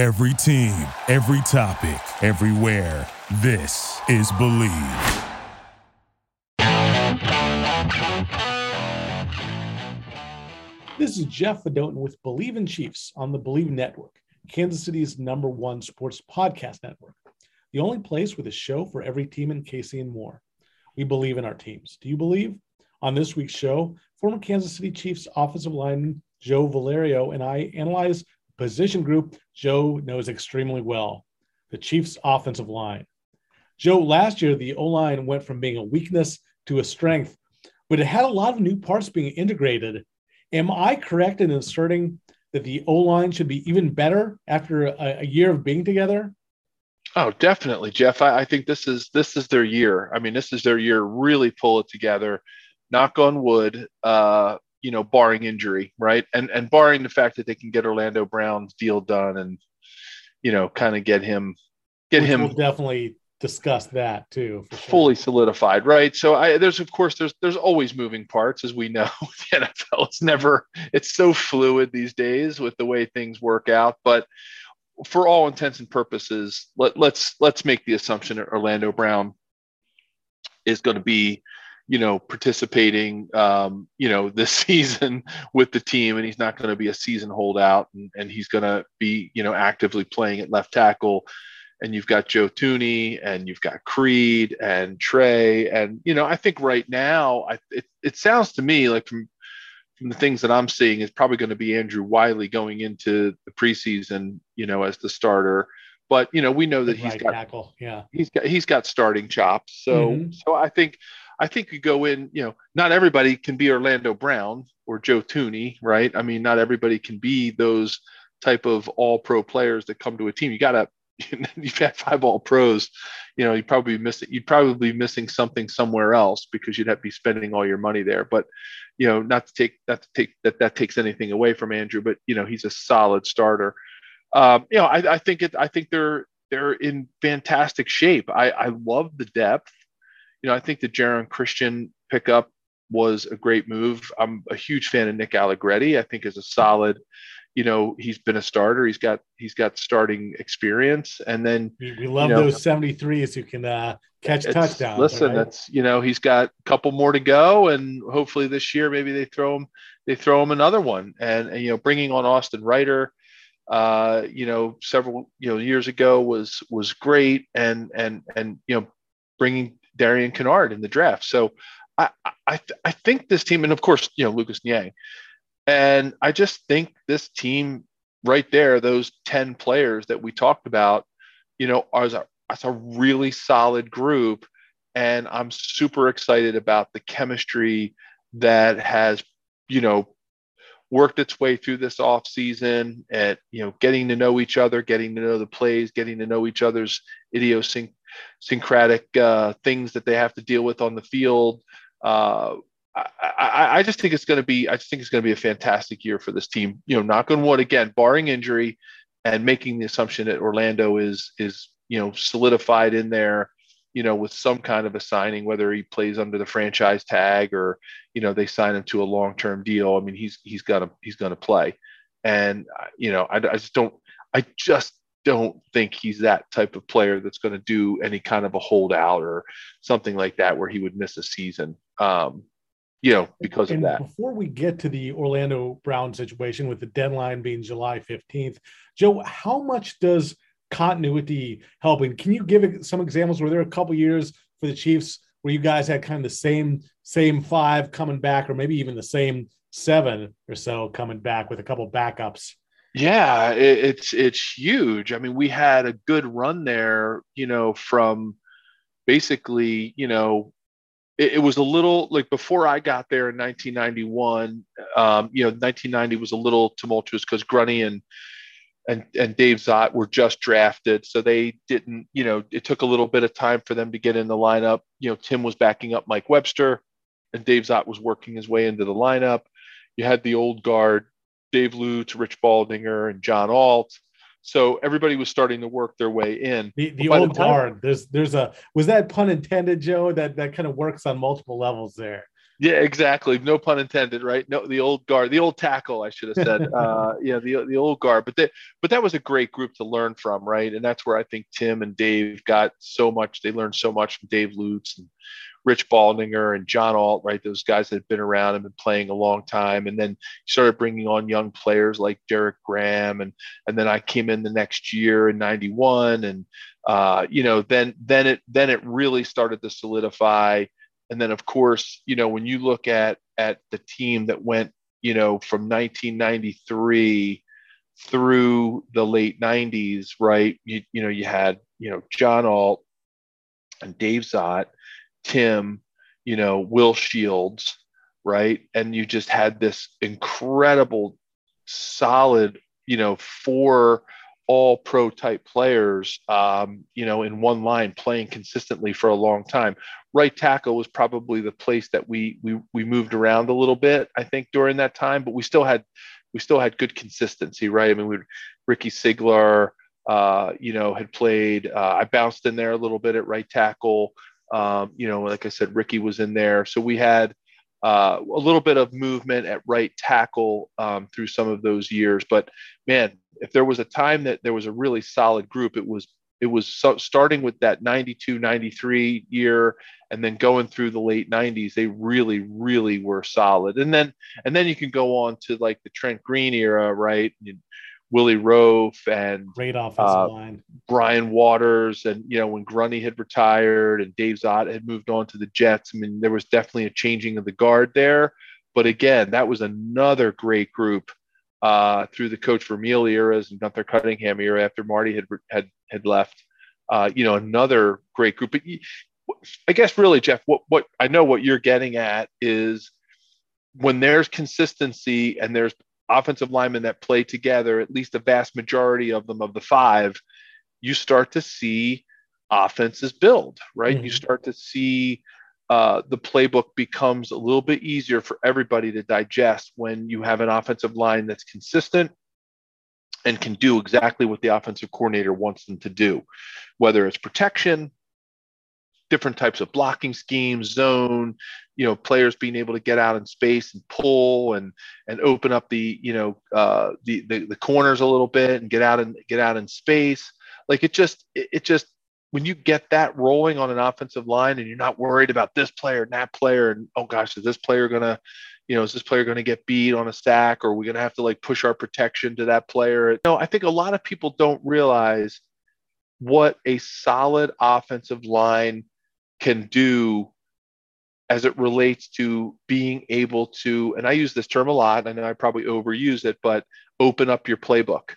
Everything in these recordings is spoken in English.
Every team, every topic, everywhere. This is Bleav. This is Jeff Fedotin with Bleav in Chiefs on the Bleav Network, Kansas City's number one sports podcast network. The only place with a show for every team in KC and more. We believe in our teams. Do you believe? On this week's show, former Kansas City Chiefs offensive lineman Joe Valerio and I analyze position group Joe knows extremely well the Chiefs' offensive line. Joe, last year, the O line went from being a weakness to a strength, but it had a lot of new parts being integrated. Am I correct in asserting that the O line should be even better after a, a, year of being together? Oh, definitely, Jeff. I, I, think this is this is their year. I mean, this is their year. Really pull it together. Knock on wood. Uh, you know, barring injury, right? And and barring the fact that they can get Orlando Brown's deal done and you know, kind of get him get Which him we'll definitely discuss that too. Sure. Fully solidified, right? So I there's of course there's there's always moving parts as we know with the NFL. It's never it's so fluid these days with the way things work out, but for all intents and purposes, let, let's let's make the assumption that Orlando Brown is going to be you know, participating, um, you know, this season with the team, and he's not going to be a season holdout, and, and he's going to be, you know, actively playing at left tackle. And you've got Joe Thuney, and you've got Creed and Trey, and you know, I think right now, I, it, it sounds to me like from from the things that I'm seeing is probably going to be Andrew Wylie going into the preseason, you know, as the starter. But you know, we know that he's got tackle. yeah, he's got he's got starting chops. So mm-hmm. so I think I think you go in, you know, not everybody can be Orlando Brown or Joe Thuney, right? I mean, not everybody can be those type of all pro players that come to a team. You got to, you've had five all pros, you know, You'd probably miss it. You'd probably be missing something somewhere else because you'd have to be spending all your money there. But, you know, not to take, not to take that, that takes anything away from Andrew, but, you know, he's a solid starter. Um, you know, I, I think it, I think they're, they're in fantastic shape. I, I love the depth you know, I think the Geron Christian pickup was a great move. I'm a huge fan of Nick Allegretti. I think is a solid, you know, he's been a starter. He's got he's got starting experience, and then we, we love you know, those 73s who can uh, catch touchdowns. Listen, right? that's you know he's got a couple more to go, and hopefully this year maybe they throw him they throw him another one, and, and you know bringing on Austin Reiter. Uh, you know, several you know years ago was was great, and and and you know, bringing Darian Kinnard in the draft. So I, I, I think this team, and of course, you know, Lucas Niang, and I just think this team right there, those 10 players that we talked about, you know, are a, a really solid group. And I'm super excited about the chemistry that has, you know, worked its way through this off season at you know getting to know each other getting to know the plays getting to know each other's idiosync syncretic uh, things that they have to deal with on the field. Uh, I, I, I, just think it's going to be. I just think it's going to be a fantastic year for this team. You know, knock on wood again, barring injury, and making the assumption that Orlando is is you know solidified in there. You know, with some kind of a signing, whether he plays under the franchise tag or you know they sign him to a long term deal. I mean, he's he's gonna he's gonna play, and you know, I, I just don't. I just don't think he's that type of player that's going to do any kind of a holdout or something like that where he would miss a season. Um, you know, because and of that. Before we get to the Orlando Brown situation with the deadline being July 15th, Joe, how much does continuity help? And can you give some examples where there are a couple years for the Chiefs where you guys had kind of the same same five coming back, or maybe even the same seven or so coming back with a couple backups? Yeah, it, it's it's huge. I mean, we had a good run there, you know, from basically, you know, it, it was a little like before I got there in 1991. Um, you know, 1990 was a little tumultuous because Grunhard and and and Dave Szott were just drafted, so they didn't. You know, it took a little bit of time for them to get in the lineup. You know, Tim was backing up Mike Webster, and Dave Szott was working his way into the lineup. You had the old guard Dave Lutz, Rich Baldinger, and John Alt. So everybody was starting to work their way in. The, the old the time, guard. There's there's a was that pun intended, Joe? That that kind of works on multiple levels there. Yeah, exactly. No pun intended, right? No, the old guard, the old tackle, I should have said. uh, yeah, the the old guard. But that but that was a great group to learn from, right? And that's where I think Tim and Dave got so much. They learned so much from Dave Lutz and Rich Baldinger and John Alt, right? Those guys that had been around and been playing a long time. And then started bringing on young players like Derrick Graham. And, and then I came in the next year in 91. And, uh, you know, then, then it, then it really started to solidify and then of course you know when you look at at the team that went you know from 1993 through the late 90s right you, you know you had you know john alt and dave szott tim you know will shields right and you just had this incredible solid you know four all pro type players, um, you know, in one line playing consistently for a long time. Right tackle was probably the place that we we we moved around a little bit, I think, during that time, but we still had we still had good consistency, right? I mean, we Ricky Siglar, uh, you know, had played. Uh, I bounced in there a little bit at right tackle. Um, you know, like I said, Ricky was in there, so we had uh, a little bit of movement at right tackle um, through some of those years. But man, if there was a time that there was a really solid group, it was it was so, starting with that 92 93 year and then going through the late 90s they really really were solid. And then and then you can go on to like the trent green era right Willie Roaf and great offensive uh, line. Brian Waters, and you know when Grunhard had retired and Dave Szott had moved on to the Jets. I mean, there was definitely a changing of the guard there. But again, that was another great group uh, through the Coach Vermeil eras and Gunther Cunningham era after Marty had had had left. Uh, you know, another great group. But I guess really, Jeff, what what I know what you're getting at is when there's consistency and there's offensive linemen that play together, at least a vast majority of them of the five, you start to see offenses build, right? Mm-hmm. You start to see uh, the playbook becomes a little bit easier for everybody to digest when you have an offensive line that's consistent and can do exactly what the offensive coordinator wants them to do, whether it's protection, different types of blocking schemes, zone, you know, players being able to get out in space and pull and and open up the you know uh, the, the the corners a little bit and get out and get out in space. Like it just it, just when you get that rolling on an offensive line and you're not worried about this player and that player and oh gosh is this player gonna you know is this player to get beat on a stack or are we to have to like push our protection to that player no i think a lot of people don't realize what a solid offensive line can do as it relates to being able to, and I use this term a lot, I know I probably overuse it, but open up your playbook.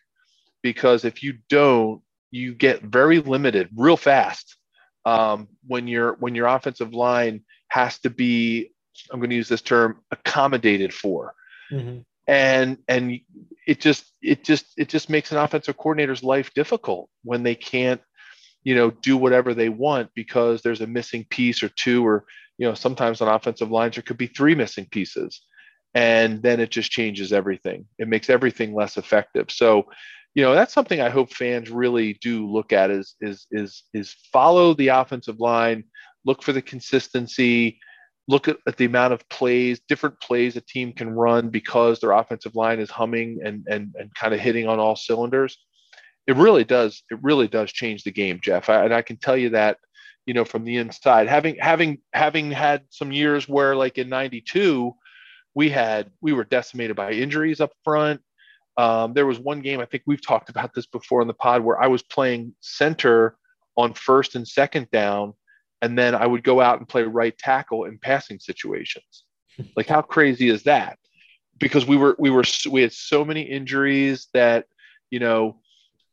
Because if you don't, you get very limited real fast um, when your when your offensive line has to be, I'm going to use this term, accommodated for. Mm-hmm. And and it just it just it just makes an offensive coordinator's life difficult when they can't you know, do whatever they want because there's a missing piece or two, or, you know, sometimes on offensive lines, there could be three missing pieces. And then it just changes everything. It makes everything less effective. So, you know, that's something I hope fans really do look at is is is is follow the offensive line, look for the consistency, look at, at the amount of plays, different plays a team can run because their offensive line is humming and and and kind of hitting on all cylinders it really does it really does change the game jeff. I, and i can tell you that you know from the inside. Having having having had some years where like in 92 we had we were decimated by injuries up front. Um, there was one game i think we've talked about this before in the pod where i was playing center on first and second down and then i would go out and play right tackle in passing situations. Like how crazy is that? Because we were we were we had so many injuries that you know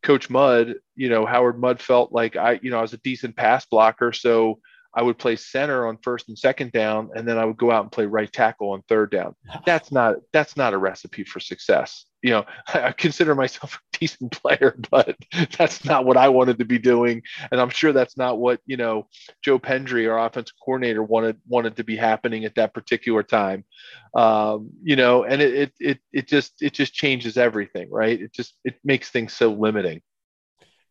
Coach Mudd, you know, Howard Mudd felt like I, you know, I was a decent pass blocker. So I would play center on first and second down, and then I would go out and play right tackle on third down. That's not that's not a recipe for success. You know, I consider myself a decent player, but that's not what I wanted to be doing, and I'm sure that's not what you know Joe Pendry, our offensive coordinator, wanted wanted to be happening at that particular time. Um, you know, and it, it it it just it just changes everything, right? It just it makes things so limiting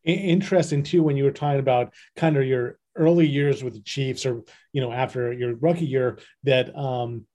interesting too when you were talking about kind of your early years with the Chiefs, or you know, after your rookie year, that um,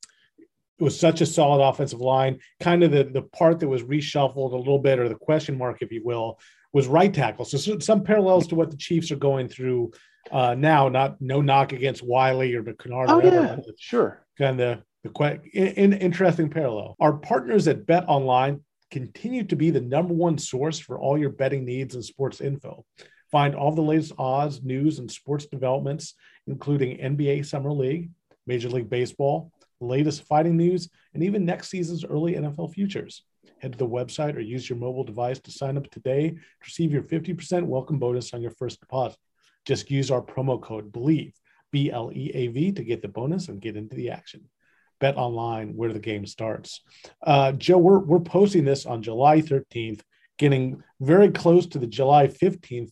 it was such a solid offensive line. Kind of the the part that was reshuffled a little bit, or the question mark, if you will, was right tackle. So some parallels to what the Chiefs are going through uh, now. Not no knock against Wylie or Kinnard. Oh yeah, sure. Kind of the, the in, in, interesting parallel. Our partners at Bet Online continue to be the number one source for all your betting needs and sports info. Find all the latest odds, news, and sports developments, including NBA Summer League, Major League Baseball, latest fighting news, and even next season's early NFL futures. Head to the website or use your mobile device to sign up today to receive your 50% welcome bonus on your first deposit. Just use our promo code BLEAV, B L E A V, to get the bonus and get into the action. Bet online where the game starts. Uh, Joe, we're, we're posting this on July 13th, getting very close to the July 15th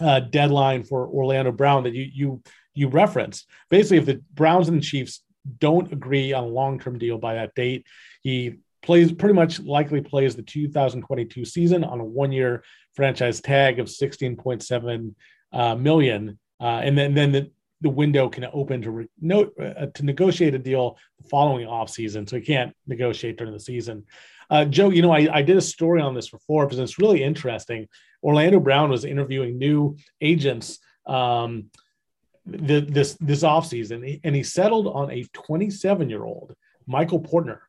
uh, deadline for Orlando Brown that you you you referenced. Basically, if the Browns and the Chiefs don't agree on a long-term deal by that date, he plays pretty much likely plays the 2022 season on a one-year franchise tag of 16.7 uh, million, uh, and then then the, the window can open to re- no, uh, to negotiate a deal the following off season. So he can't negotiate during the season. Uh, Joe, you know, I, I did a story on this for Forbes, and it's really interesting. Orlando Brown was interviewing new agents um, the, this this offseason, and he settled on a 27 year old Michael Portner.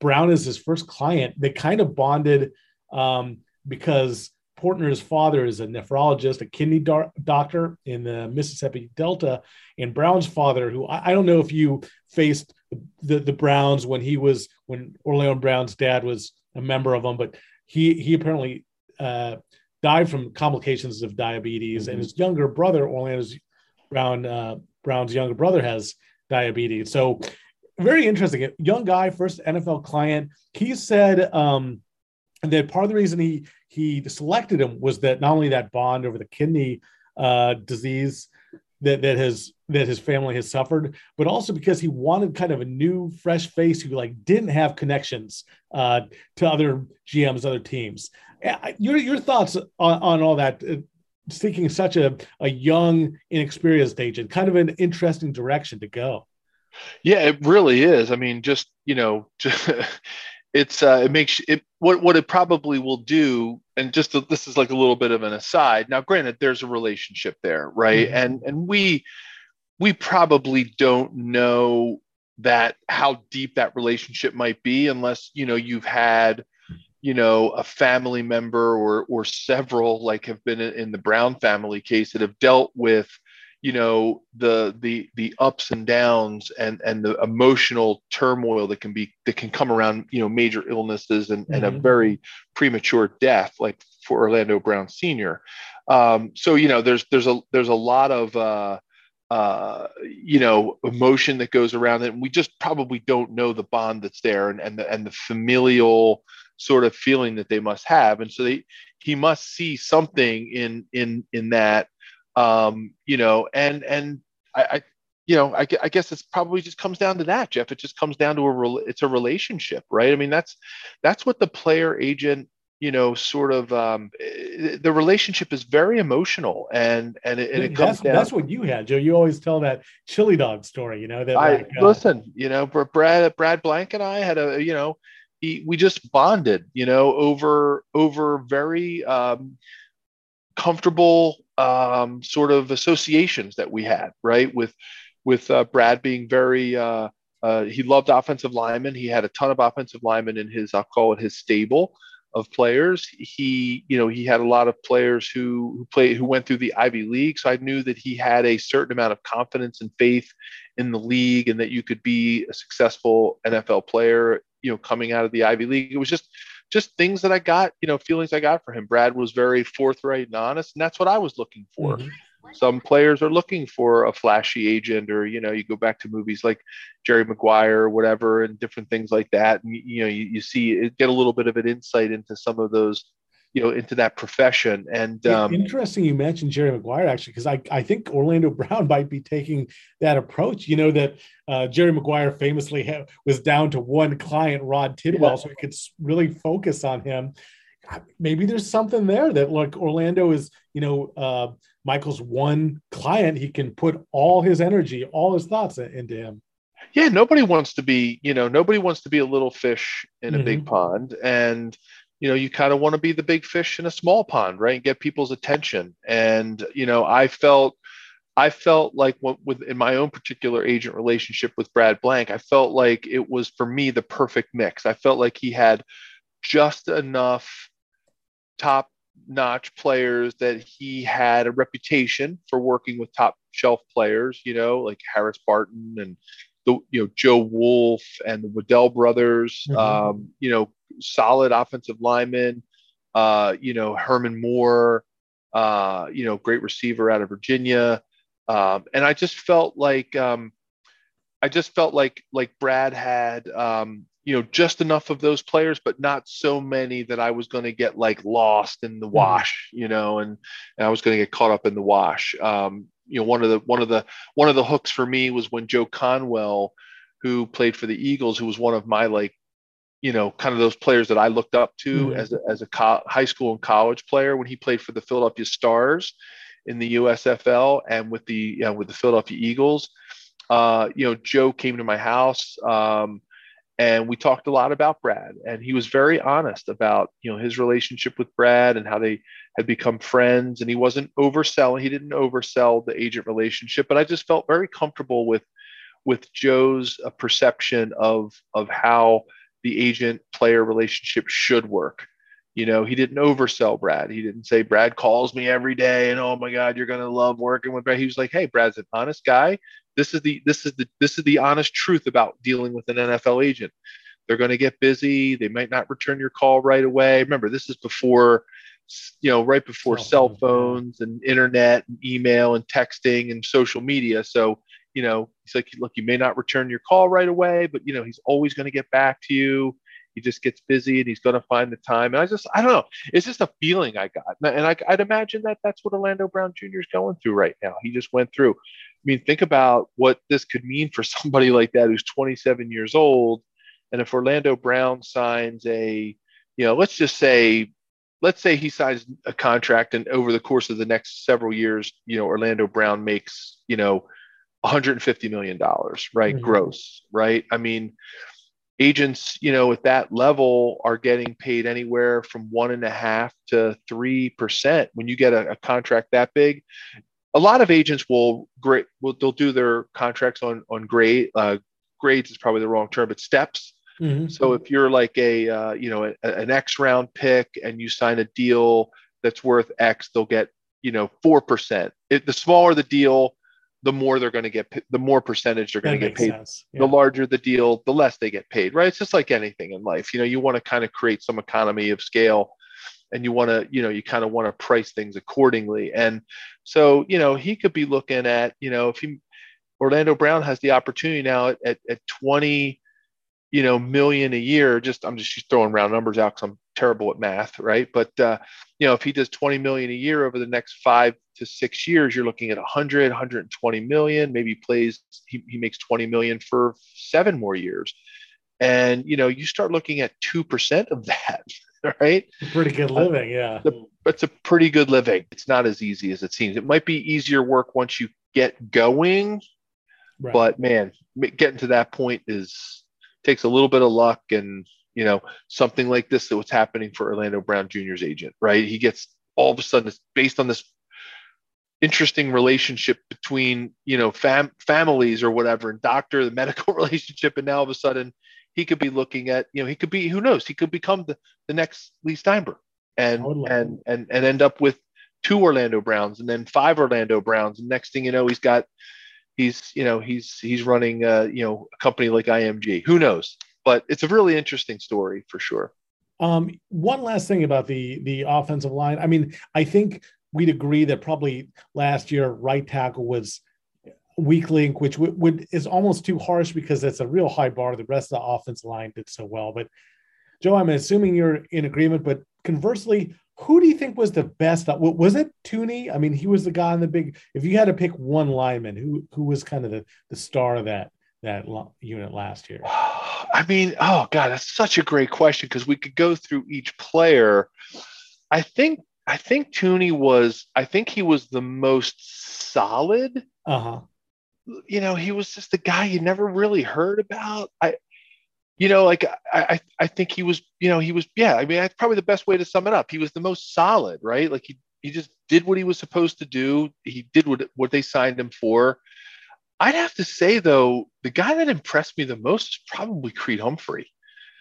Brown is his first client. They kind of bonded um, because Portner's father is a nephrologist, a kidney do- doctor in the Mississippi Delta, and Brown's father, who I, I don't know if you faced the, the Browns when he was when Orlando Brown's dad was a member of them, but he he apparently uh, died from complications of diabetes, mm-hmm. and his younger brother, Orlando's Brown uh, Brown's younger brother, has diabetes. So very interesting. Young guy, first NFL client. He said um, that part of the reason he he selected him was that not only that bond over the kidney uh, disease that that his that his family has suffered, but also because he wanted kind of a new, fresh face who like didn't have connections uh, to other GMs, other teams. Your your thoughts on, on all that? Seeking such a, a young, inexperienced agent, kind of an interesting direction to go. Yeah, it really is. I mean, just you know, just, it's uh, it makes it what what it probably will do and just to, this is like a little bit of an aside now granted there's a relationship there right mm-hmm. and and we we probably don't know that how deep that relationship might be unless you know you've had you know a family member or or several like have been in the brown family case that have dealt with you know the the the ups and downs and and the emotional turmoil that can be that can come around you know major illnesses and, mm-hmm. and a mm-hmm. very premature death like for Orlando Brown Sr. Um, so you know there's there's a there's a lot of uh, uh, you know emotion that goes around it and we just probably don't know the bond that's there and and the, and the familial sort of feeling that they must have and so they he must see something in in in that um, you know, and and I, I you know, I, I, guess it's probably just comes down to that, Jeff. It just comes down to a it's a relationship, right? I mean, that's that's what the player agent, you know, sort of um, eh, the relationship is very emotional, and and it, and it comes that's, down. That's what you had, Joe. You always tell that chili dog story, you know. That I like, uh, listen, you know, Brad Brad Blank and I had a, you know, we just bonded, you know, over over very um, comfortable um, sort of associations that we had, right? With with uh, Brad being very uh, uh, he loved offensive linemen. He had a ton of offensive linemen in his I'll call it his stable of players. He you know he had a lot of players who who played who went through the Ivy League. So I knew that he had a certain amount of confidence and faith in the league, and that you could be a successful NFL player. You know, coming out of the Ivy League, it was just just things that I got, you know, feelings I got for him. Brad was very forthright and honest, and that's what I was looking for. Mm-hmm. Some players are looking for a flashy agent, or you know, you go back to movies like Jerry Maguire or whatever, and different things like that, and you know, you, you see get a little bit of an insight into some of those you know into that profession and um, interesting you mentioned jerry maguire actually because I, I think orlando brown might be taking that approach you know that uh, jerry maguire famously ha- was down to one client rod tidwell yeah. so he could really focus on him maybe there's something there that like orlando is you know uh, Michael's one client, he can put all his energy, all his thoughts into him. Yeah, nobody wants to be, you know, nobody wants to be a little fish in a mm-hmm. big pond. And, you know, you kind of want to be the big fish in a small pond, right? And get people's attention. And, you know, I felt I felt like what with in my own particular agent relationship with Brad Blank, I felt like it was for me the perfect mix. I felt like he had just enough top notch players that he had a reputation for working with top shelf players, you know, like Harris Barton and the you know Joe Wolf and the Waddell brothers, mm-hmm. um, you know, solid offensive linemen, uh, you know, Herman Moore, uh, you know, great receiver out of Virginia. Um, and I just felt like um, I just felt like like Brad had um, you know just enough of those players, but not so many that I was going to get like lost in the mm-hmm. wash, you know, and, and I was going to get caught up in the wash. Um, you know, one of the one of the one of the hooks for me was when Joe Conwell, who played for the Eagles, who was one of my like you know, kind of those players that I looked up to mm-hmm. as a, as a co- high school and college player when he played for the Philadelphia Stars in the USFL and with the you know, with the Philadelphia Eagles. Uh, you know, Joe came to my house um, and we talked a lot about Brad, and he was very honest about you know his relationship with Brad and how they had become friends. And he wasn't overselling; he didn't oversell the agent relationship. But I just felt very comfortable with with Joe's uh, perception of of how the agent player relationship should work. You know, he didn't oversell Brad. He didn't say Brad calls me every day and oh my God, you're gonna love working with Brad. He was like, hey, Brad's an honest guy. This is the this is the this is the honest truth about dealing with an NFL agent. They're going to get busy. They might not return your call right away. Remember, this is before, you know, right before cell, cell phones and internet and email and texting and social media. So, you know, he's like, look, you may not return your call right away, but you know, he's always going to get back to you he just gets busy and he's going to find the time. And I just, I don't know. It's just a feeling I got. And I, would imagine that that's what Orlando Brown Jr. is going through right now. He just went through. I mean, think about what this could mean for somebody like that who's 27 years old. And if Orlando Brown signs a, you know, let's just say, let's say he signs a contract and over the course of the next several years, you know, Orlando Brown makes, you know, 150 million dollars, right? Mm-hmm. Gross, right? I mean, agents, you know, at that level are getting paid anywhere from one and a half to three percent when you get a, a, contract that big. A lot of agents will great will they'll do their contracts on on grade uh, grades is probably the wrong term, but steps. Mm-hmm. So if you're like a uh, you know a, an X round pick and you sign a deal that's worth X, they'll get you know four percent. The smaller the deal, the more they're going to get, the more percentage they're going to get paid. Yeah. The larger the deal, the less they get paid, right? It's just like anything in life. You know, you want to kind of create some economy of scale and you want to, you know, you kind of want to price things accordingly. And so, you know, he could be looking at, you know, if he, Orlando Brown has the opportunity now at, at, at 20, you know, million a year, just, I'm just throwing round numbers out because I'm terrible at math, right? But, uh, you know, if he does 20 million a year over the next five to six years, you're looking at 100, 120 million. Maybe he plays, he, he makes 20 million for seven more years. And, you know, you start looking at 2% of that, right? Pretty good living. Yeah. Uh, it's a pretty good living. It's not as easy as it seems. It might be easier work once you get going, right. but man, getting to that point is takes a little bit of luck and you know, something like this that was happening for Orlando Brown Jr.'s agent, right? He gets all of a sudden it's based on this interesting relationship between, you know, fam- families or whatever, and doctor, the medical relationship, and now all of a sudden he could be looking at, you know, he could be, who knows, he could become the, the next Leigh Steinberg and totally. and and and end up with two Orlando Browns and then five Orlando Browns. And next thing you know, he's got he's you know he's he's running uh, you know a company like IMG. Who knows? but it's a really interesting story for sure. Um, one last thing about the the offensive line. I mean, I think we'd agree that probably last year right tackle was weak link, which would, would is almost too harsh because it's a real high bar. The rest of the offensive line did so well. But Joe, I'm assuming you're in agreement. But conversely, who do you think was the best? Was it Thuney? I mean, he was the guy in the big. If you had to pick one lineman, who who was kind of the, the star of that that unit last year? I mean, oh god, that's such a great question because we could go through each player. I think I think Thuney was, I think he was the most solid. Uh huh. You know, he was just the guy you never really heard about. I, you know, like I, I, I think he was, you know, he was, yeah. I mean, that's probably the best way to sum it up. He was the most solid, right? Like he, he just did what he was supposed to do. He did what what they signed him for. I'd have to say though, the guy that impressed me the most is probably Creed Humphrey.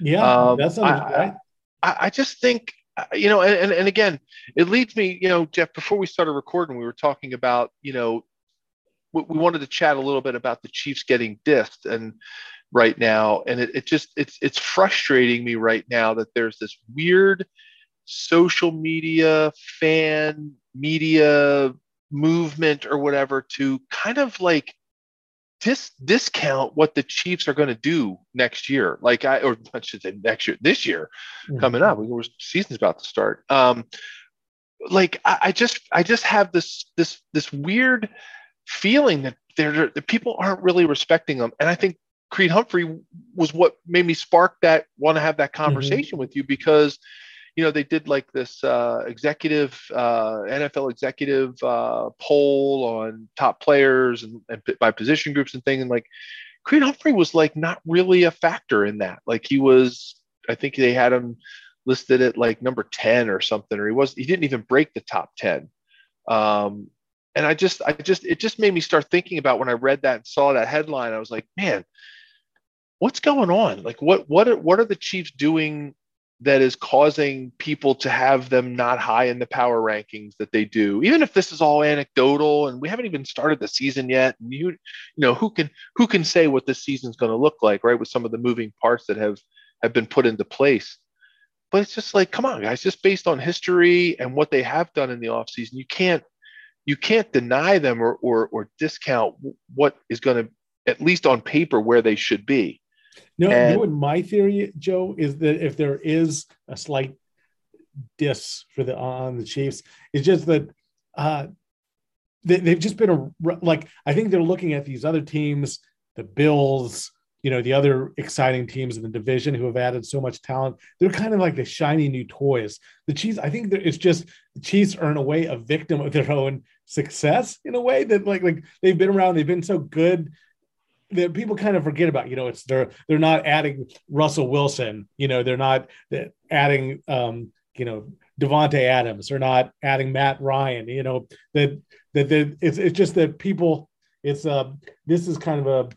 Yeah, Um, that sounds I- I, I just think, uh, you know, and, and, and again, it leads me, you know, Jeff, before we started recording, we were talking about, you know, we, we wanted to chat a little bit about the Chiefs getting dissed and right now. And it, it just, it's, it's frustrating me right now that there's this weird social media fan media movement or whatever to kind of like dis- discount what the Chiefs are going to do next year. Like I, or I should say next year, this year Mhm. coming up. We were season's about to start. Um, like I, I just I just have this this this weird feeling that they're the people aren't really respecting them, and I think Creed Humphrey was what made me spark that want to have that conversation with you because you know they did like this uh, executive uh, NFL executive uh, poll on top players and, and by position groups and things, and like Creed Humphrey was like not really a factor in that. Like he was, I think they had him listed at like number 10 or something, or he was he didn't even break the top 10. Um, and I just I just it just made me start thinking about when I read that and saw that headline, I was like, man, what's going on? Like what what are what are the Chiefs doing that is causing people to have them not high in the power rankings that they do? Even if this is all anecdotal and we haven't even started the season yet and you you know who can who can say what this season's going to look like right with some of the moving parts that have have been put into place? But it's just like come on guys just based on history and what they have done in the offseason you can't you can't deny them or or, or discount what is going to at least on paper where they should be No, you And- know what my theory, Joe, is that if there is a slight diss for the on the Chiefs, it's just that uh, they, they've just been a like I think they're looking at these other teams, the Bills, you know, the other exciting teams in the division who have added so much talent. They're kind of like the shiny new toys. The Chiefs, I think it's just the Chiefs are in a way a victim of their own success in a way that like like they've been around, they've been so good that people kind of forget about. You know, it's they're they're not adding Russell Wilson. You know, they're not adding um, you know Davante Adams. They're not adding Matt Ryan. You know that that that it's it's just that people. It's uh this is kind of a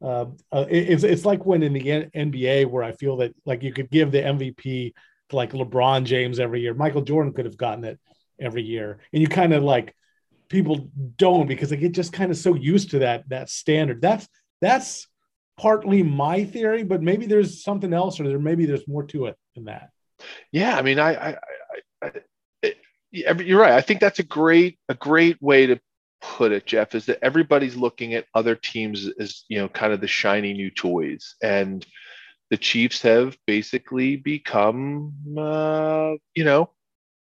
uh, uh, it's it's like when in the NBA where I feel that like you could give the MVP to like LeBron James every year. Michael Jordan could have gotten it every year, and you kind of like people don't because they get just kind of so used to that that standard. That's that's partly my theory, but maybe there's something else, or there maybe there's more to it than that. Yeah, I mean, I, I, I, I it, you're right. I think that's a great, a great way to put it, Jeff. Is that everybody's looking at other teams as you know, kind of the shiny new toys, and the Chiefs have basically become, uh, you know,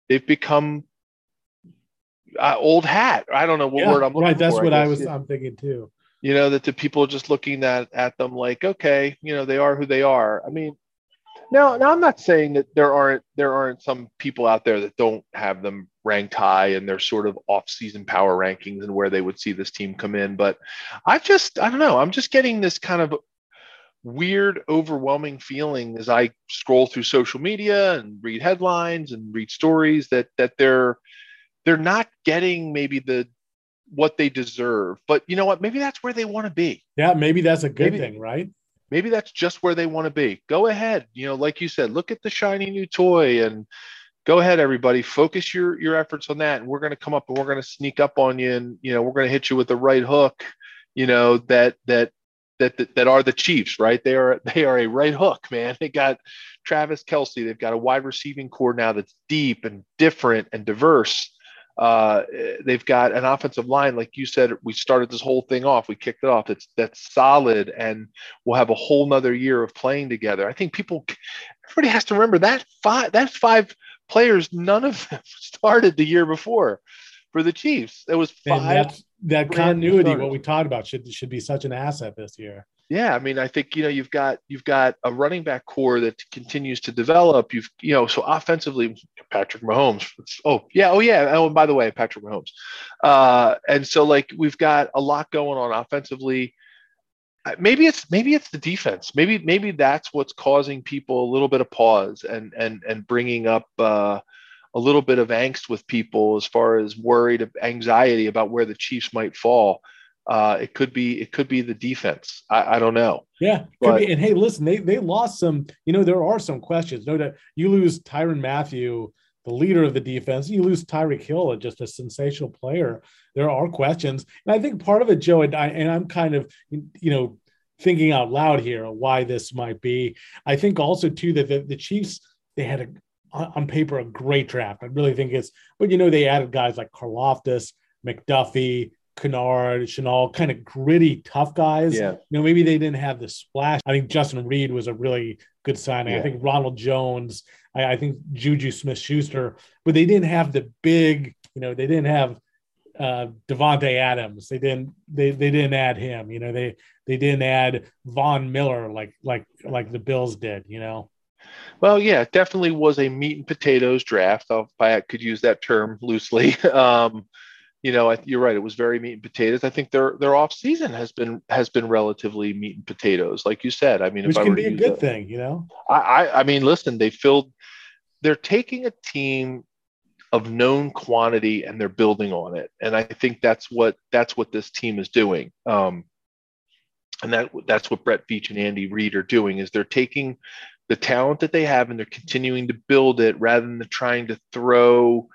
they've become uh, old hat. I don't know what word I'm looking right. That's for. what I guess. was. I'm thinking too. You know that the people are just looking at at them like okay you know they are who they are. I mean now now i'm not saying that there aren't there aren't some people out there that don't have them ranked high and they're sort of off-season power rankings and where they would see this team come in but i just i don't know. I'm just getting this kind of weird overwhelming feeling as i scroll through social media and read headlines and read stories that that they're they're not getting maybe the what they deserve. But you know what? Maybe that's where they want to be. Yeah, maybe that's a good Maybe- thing, right? Maybe that's just where they want to be. Go ahead. You know, like you said, look at the shiny new toy and go ahead, everybody. Focus your your efforts on that. And we're going to come up and we're going to sneak up on you and you know, we're going to hit you with the right hook, you know, that that that that, that are the Chiefs, right? They are they are a right hook, man. They got Travis Kelce. They've got a wide receiving core now that's deep and different and diverse. Uh, they've got an offensive line, like you said. We started this whole thing off. We kicked it off. It's that's solid, and we'll have a whole nother year of playing together. I think people, everybody has to remember that five. That's five players. None of them started the year before for the Chiefs. It was And five. that's that continuity. starters. What we talked about should should be such an asset this year. Yeah, I mean, I think you know you've got you've got a running back core that continues to develop. You've you know so offensively, Patrick Mahomes. Oh yeah, oh yeah. Oh, by the way, Patrick Mahomes. Uh, and so like we've got a lot going on offensively. Uh, maybe it's maybe it's the defense. Maybe maybe that's what's causing people a little bit of pause and and and bringing up uh, a little bit of angst with people as far as worried anxiety about where the Chiefs might fall. Uh, it could be it could be the defense. I, I don't know. Yeah, but, be. And hey, listen, they they lost some. You know, there are some questions. No doubt, you lose Tyrann Mathieu, the leader of the defense. You lose Tyreek Hill, just a sensational player. There are questions, and I think part of it, Joe, and, I, and I'm kind of you know thinking out loud here why this might be. I think also too that the, the Chiefs they had a on paper a great draft. I really think it's, but you know, they added guys like Karlaftis, McDuffie, Kinnard, Chenal, kind of gritty, tough guys. Yeah. You know, maybe they didn't have the splash. I think Justin Reid was a really good signing. Yeah. I think Ronald Jones, I, I think Juju Smith Schuster, but they didn't have the big, you know, they didn't have uh Davante Adams. They didn't they they didn't add him. You know, they they didn't add Von Miller like like like the Bills did, you know. Well, yeah, definitely was a meat and potatoes draft. If I could use that term loosely. Um, you know, you're right. It was very meat and potatoes. I think their their off season has been has been relatively meat and potatoes, like you said. I mean, which can be a good thing, you know. I, I I mean, listen, they filled. They're taking a team of known quantity and they're building on it, and I think that's what that's what this team is doing. Um, and that that's what Brett Veach and Andy Reid are doing is they're taking the talent that they have and they're continuing to build it rather than trying to throw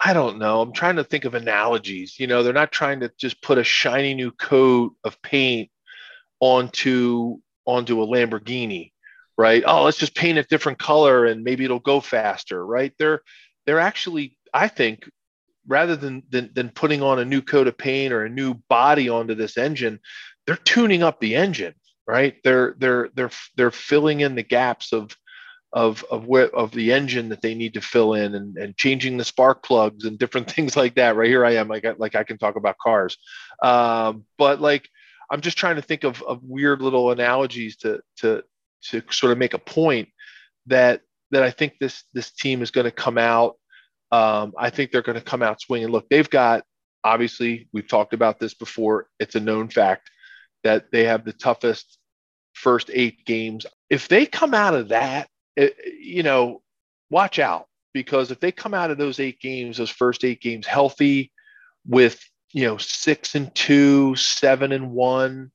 I don't know. I'm trying to think of analogies. You know, they're not trying to just put a shiny new coat of paint onto onto a Lamborghini, right? Oh, let's just paint a different color and maybe it'll go faster, right? They're they're actually, I think, rather than than, than putting on a new coat of paint or a new body onto this engine, they're tuning up the engine, right? They're they're they're they're filling in the gaps of of of where of the engine that they need to fill in and, and changing the spark plugs and different things like that. Right here I am, like like I can talk about cars, um, but like I'm just trying to think of, of weird little analogies to to to sort of make a point that that I think this this team is going to come out. Um, I think they're going to come out swinging. Look, they've got obviously we've talked about this before. It's a known fact that they have the toughest first eight games. If they come out of that, it, you know, watch out because if they come out of those eight games, those first eight games healthy with, you know, six and two, seven and one,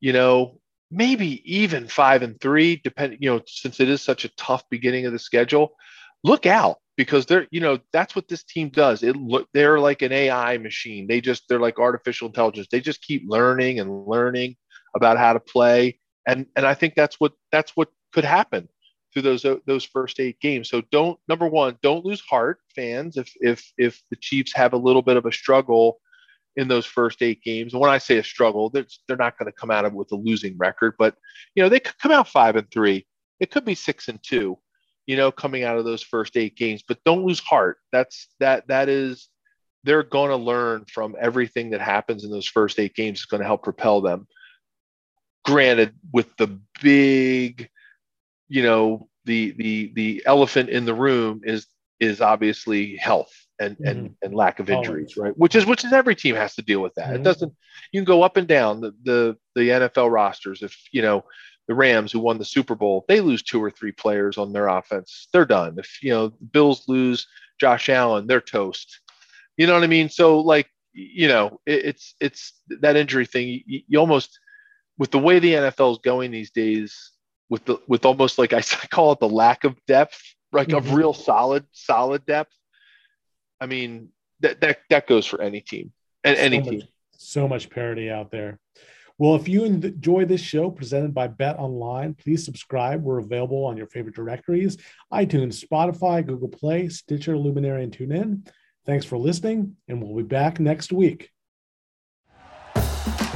you know, maybe even five and three, depending, you know, since it is such a tough beginning of the schedule, look out because they're you know that's what this team does. It look they're like an ai machine. They just they're like artificial intelligence. They just keep learning and learning about how to play. And and i think that's what that's what could happen through those those first eight games so don't number one don't lose heart fans if if if the chiefs have a little bit of a struggle in those first eight games and when i say a struggle they're, they're not going to come out of with a losing record but you know they could come out five and three it could be six and two you know, coming out of those first eight games. But don't lose heart. That's that that is they're going to learn from everything that happens in those first eight games is going to help propel them. Granted, with the big, you know, the the the elephant in the room is is obviously health and mm-hmm. and and lack of injuries, Always. right? Which is which is every team has to deal with that. Mm-hmm. It doesn't. You can go up and down the the the NFL rosters if you know the Rams who won the Super Bowl, they lose two or three players on their offense, they're done. If you know the Bills lose Josh Allen, they're toast. You know what I mean? So like you know, it, it's it's that injury thing. You, you, almost with the way the NFL is going these days, with the with almost like I call it the lack of depth, like mm-hmm. of real solid solid depth. I mean that that that goes for any team and so any much, team. So much parity out there. Well, if you enjoy this show presented by Bet Online, please subscribe. We're available on your favorite directories iTunes, Spotify, Google Play, Stitcher, Luminary, and TuneIn. Thanks for listening, and we'll be back next week.